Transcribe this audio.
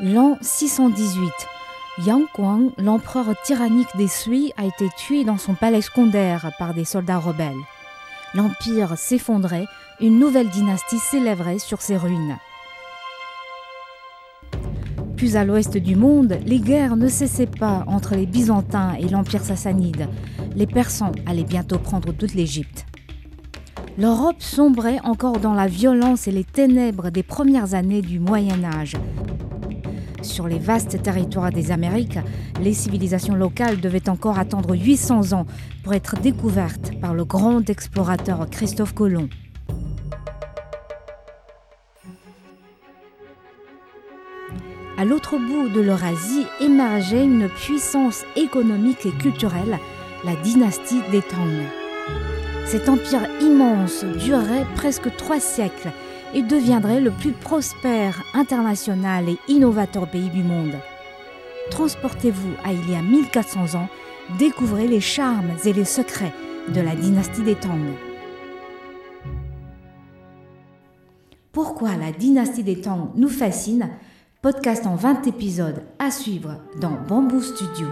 L'an 618, Yang Guang, l'empereur tyrannique des Sui, a été tué dans son palais secondaire par des soldats rebelles. L'empire s'effondrait, une nouvelle dynastie s'élèverait sur ses ruines. Plus à l'ouest du monde, les guerres ne cessaient pas entre les Byzantins et l'Empire sassanide. Les Persans allaient bientôt prendre toute l'Égypte. L'Europe sombrait encore dans la violence et les ténèbres des premières années du Moyen Âge. Sur les vastes territoires des Amériques, les civilisations locales devaient encore attendre 800 ans pour être découvertes par le grand explorateur Christophe Colomb. À l'autre bout de l'Eurasie émergeait une puissance économique et culturelle, la dynastie des Tang. Cet empire immense durerait presque trois siècles et deviendrait le plus prospère, international et innovateur pays du monde. Transportez-vous à il y a 1400 ans, découvrez les charmes et les secrets de la dynastie des Tang. Pourquoi la dynastie des Tang nous fascine? Podcast en 20 épisodes à suivre dans Bamboo Studio.